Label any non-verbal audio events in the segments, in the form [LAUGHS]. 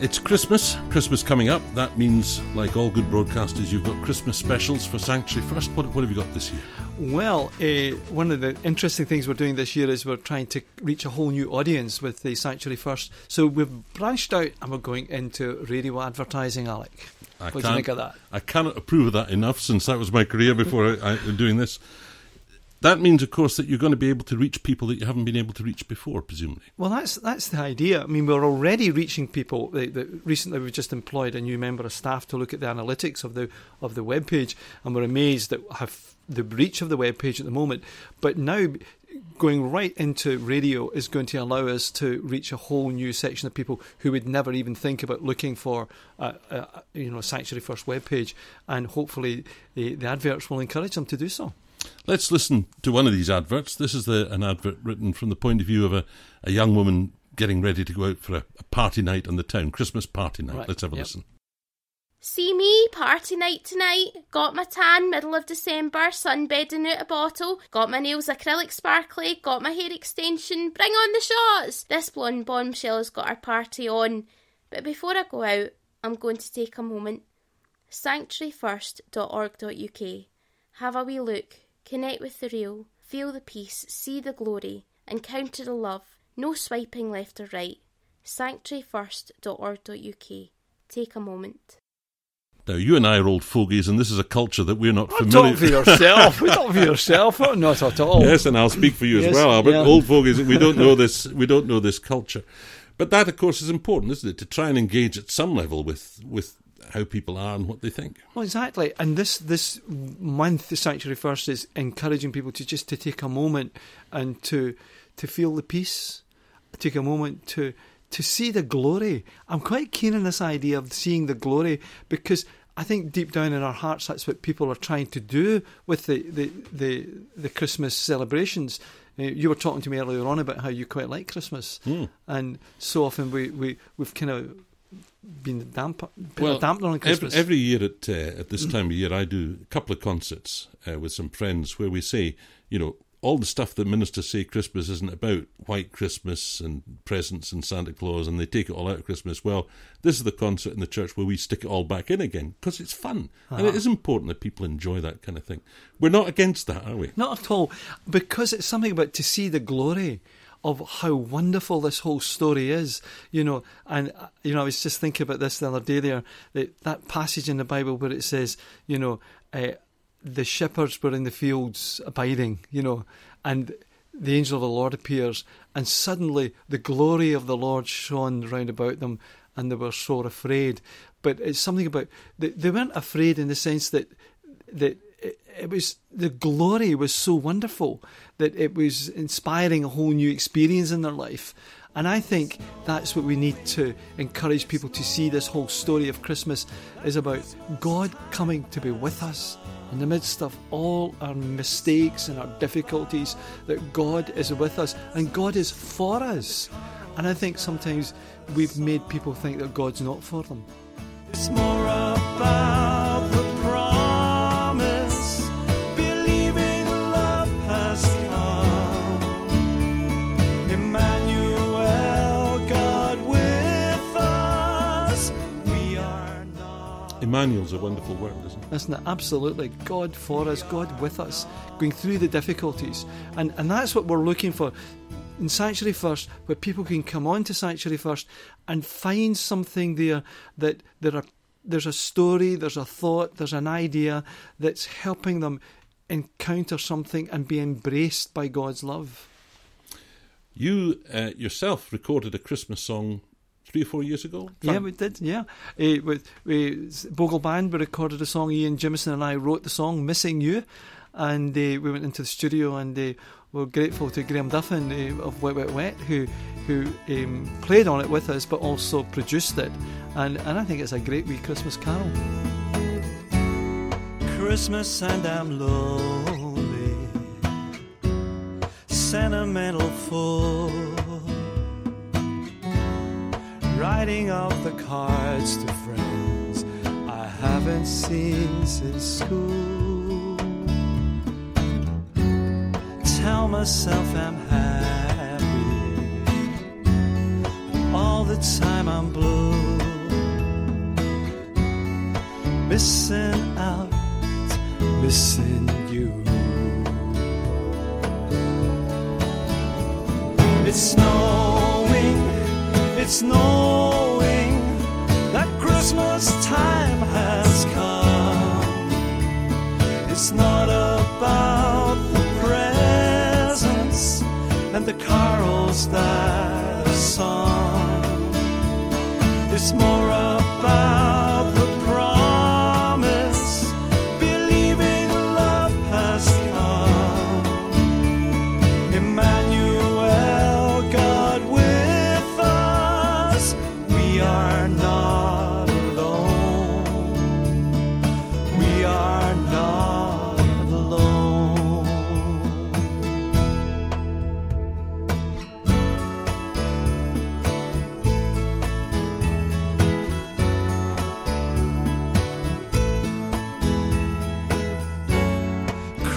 It's Christmas. Christmas coming up. That means, like all good broadcasters, you've got Christmas specials for Sanctuary First. What, what have you got this year? Well, uh, one of the interesting things we're doing this year is we're trying to reach a whole new audience with the Sanctuary First. So we've branched out and we're going into radio advertising, Alec. I what do you think of that? I cannot approve of that enough since that was my career before I, I, doing this. That means, of course, that you're going to be able to reach people that you haven't been able to reach before, presumably. Well, that's that's the idea. I mean, we're already reaching people. Recently, we've just employed a new member of staff to look at the analytics of the of the web page, and we're amazed at have the reach of the web page at the moment. But now, going right into radio is going to allow us to reach a whole new section of people who would never even think about looking for a, a you know Sanctuary First web page, and hopefully the, the adverts will encourage them to do so. Let's listen to one of these adverts. This is the, an advert written from the point of view of a, a young woman getting ready to go out for a, a party night on the town, Christmas party night. Right. Let's have a yep. listen. See me, party night tonight. Got my tan, middle of December, sunbedding out a bottle. Got my nails acrylic sparkly, got my hair extension. Bring on the shots! This blonde bombshell has got our party on. But before I go out, I'm going to take a moment. Sanctuaryfirst.org.uk. Have a wee look Connect with the real, feel the peace, see the glory, encounter the love. No swiping left or right. Sanctuaryfirst.org.uk. Take a moment. Now, you and I are old fogies, and this is a culture that we're not familiar with. for yourself. We talk for [LAUGHS] yourself. Not at all. Yes, and I'll speak for you yes, as well, Albert. Yeah. Old fogies, we don't know this. We don't know this culture, but that, of course, is important, isn't it? To try and engage at some level with with how people are and what they think. Well, exactly. And this this month, the Sanctuary First is encouraging people to just to take a moment and to to feel the peace, take a moment to to see the glory. I'm quite keen on this idea of seeing the glory because I think deep down in our hearts that's what people are trying to do with the the the, the Christmas celebrations. Uh, you were talking to me earlier on about how you quite like Christmas, mm. and so often we, we we've kind of been damp, well, dampener on Christmas. Every, every year at uh, at this time of year, I do a couple of concerts uh, with some friends where we say, you know, all the stuff that ministers say Christmas isn't about white Christmas and presents and Santa Claus, and they take it all out of Christmas. Well, this is the concert in the church where we stick it all back in again because it's fun, uh-huh. and it uh-huh. important that people enjoy that kind of thing. We're not against that, are we? Not at all, because it's something about to see the glory of how wonderful this whole story is, you know. And uh, you know, I was just thinking about this the other day. There, that, that passage in the Bible where it says, you know, uh, the shepherds were in the fields abiding, you know, and the angel of the Lord appears, and suddenly the glory of the Lord shone round about them, and they were sore afraid. But it's something about they, they weren't afraid in the sense that that it was the glory was so wonderful that it was inspiring a whole new experience in their life. And I think that's what we need to encourage people to see this whole story of Christmas is about God coming to be with us in the midst of all our mistakes and our difficulties, that God is with us and God is for us. And I think sometimes we've made people think that God's not for them. It's more about Emmanuel's a wonderful word, isn't it? Isn't it? Absolutely. God for us, God with us, going through the difficulties. And, and that's what we're looking for in Sanctuary First, where people can come on to Sanctuary First and find something there that there are there's a story, there's a thought, there's an idea that's helping them encounter something and be embraced by God's love. You uh, yourself recorded a Christmas song three or four years ago. Yeah, we did. Yeah, uh, with we, Bogle Band, we recorded a song. Ian Jimison and I wrote the song "Missing You," and uh, we went into the studio and uh, we're grateful to Graeme Duffin uh, of Wet Wet Wet who who um, played on it with us, but also produced it. And and I think it's a great wee Christmas carol. Christmas and I'm lonely, sentimental fool writing off the cards to friends I haven't seen since school. Tell myself I'm happy, all the time I'm blue. missing out, missing you. It's snowing, it's snowing, that are sung. It's more about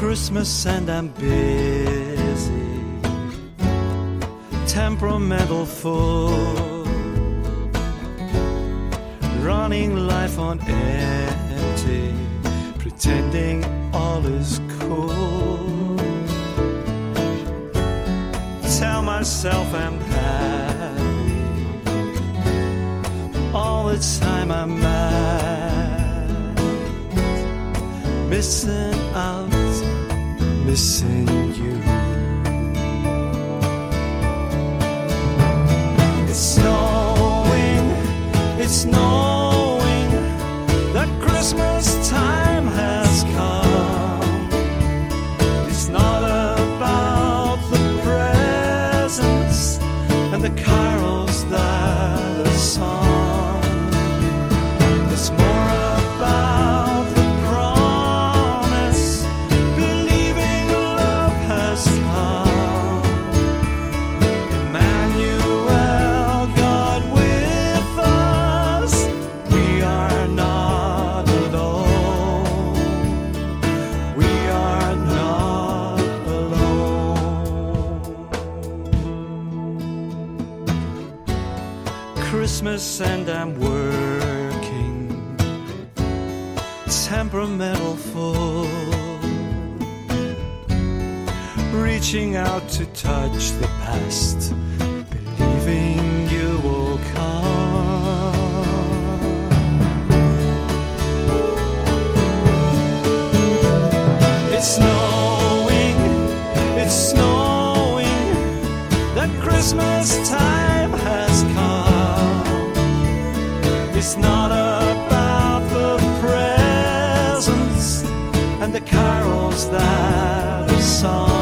Christmas and I'm busy, temperamental full, running life on empty, pretending all is cool. Tell myself I'm happy, all the time I'm mad, missing out missing you. It's snowing, it's snowing, Christmas and I'm working, temperamental full, reaching out to touch the past, believing you will come. It's snowing, that more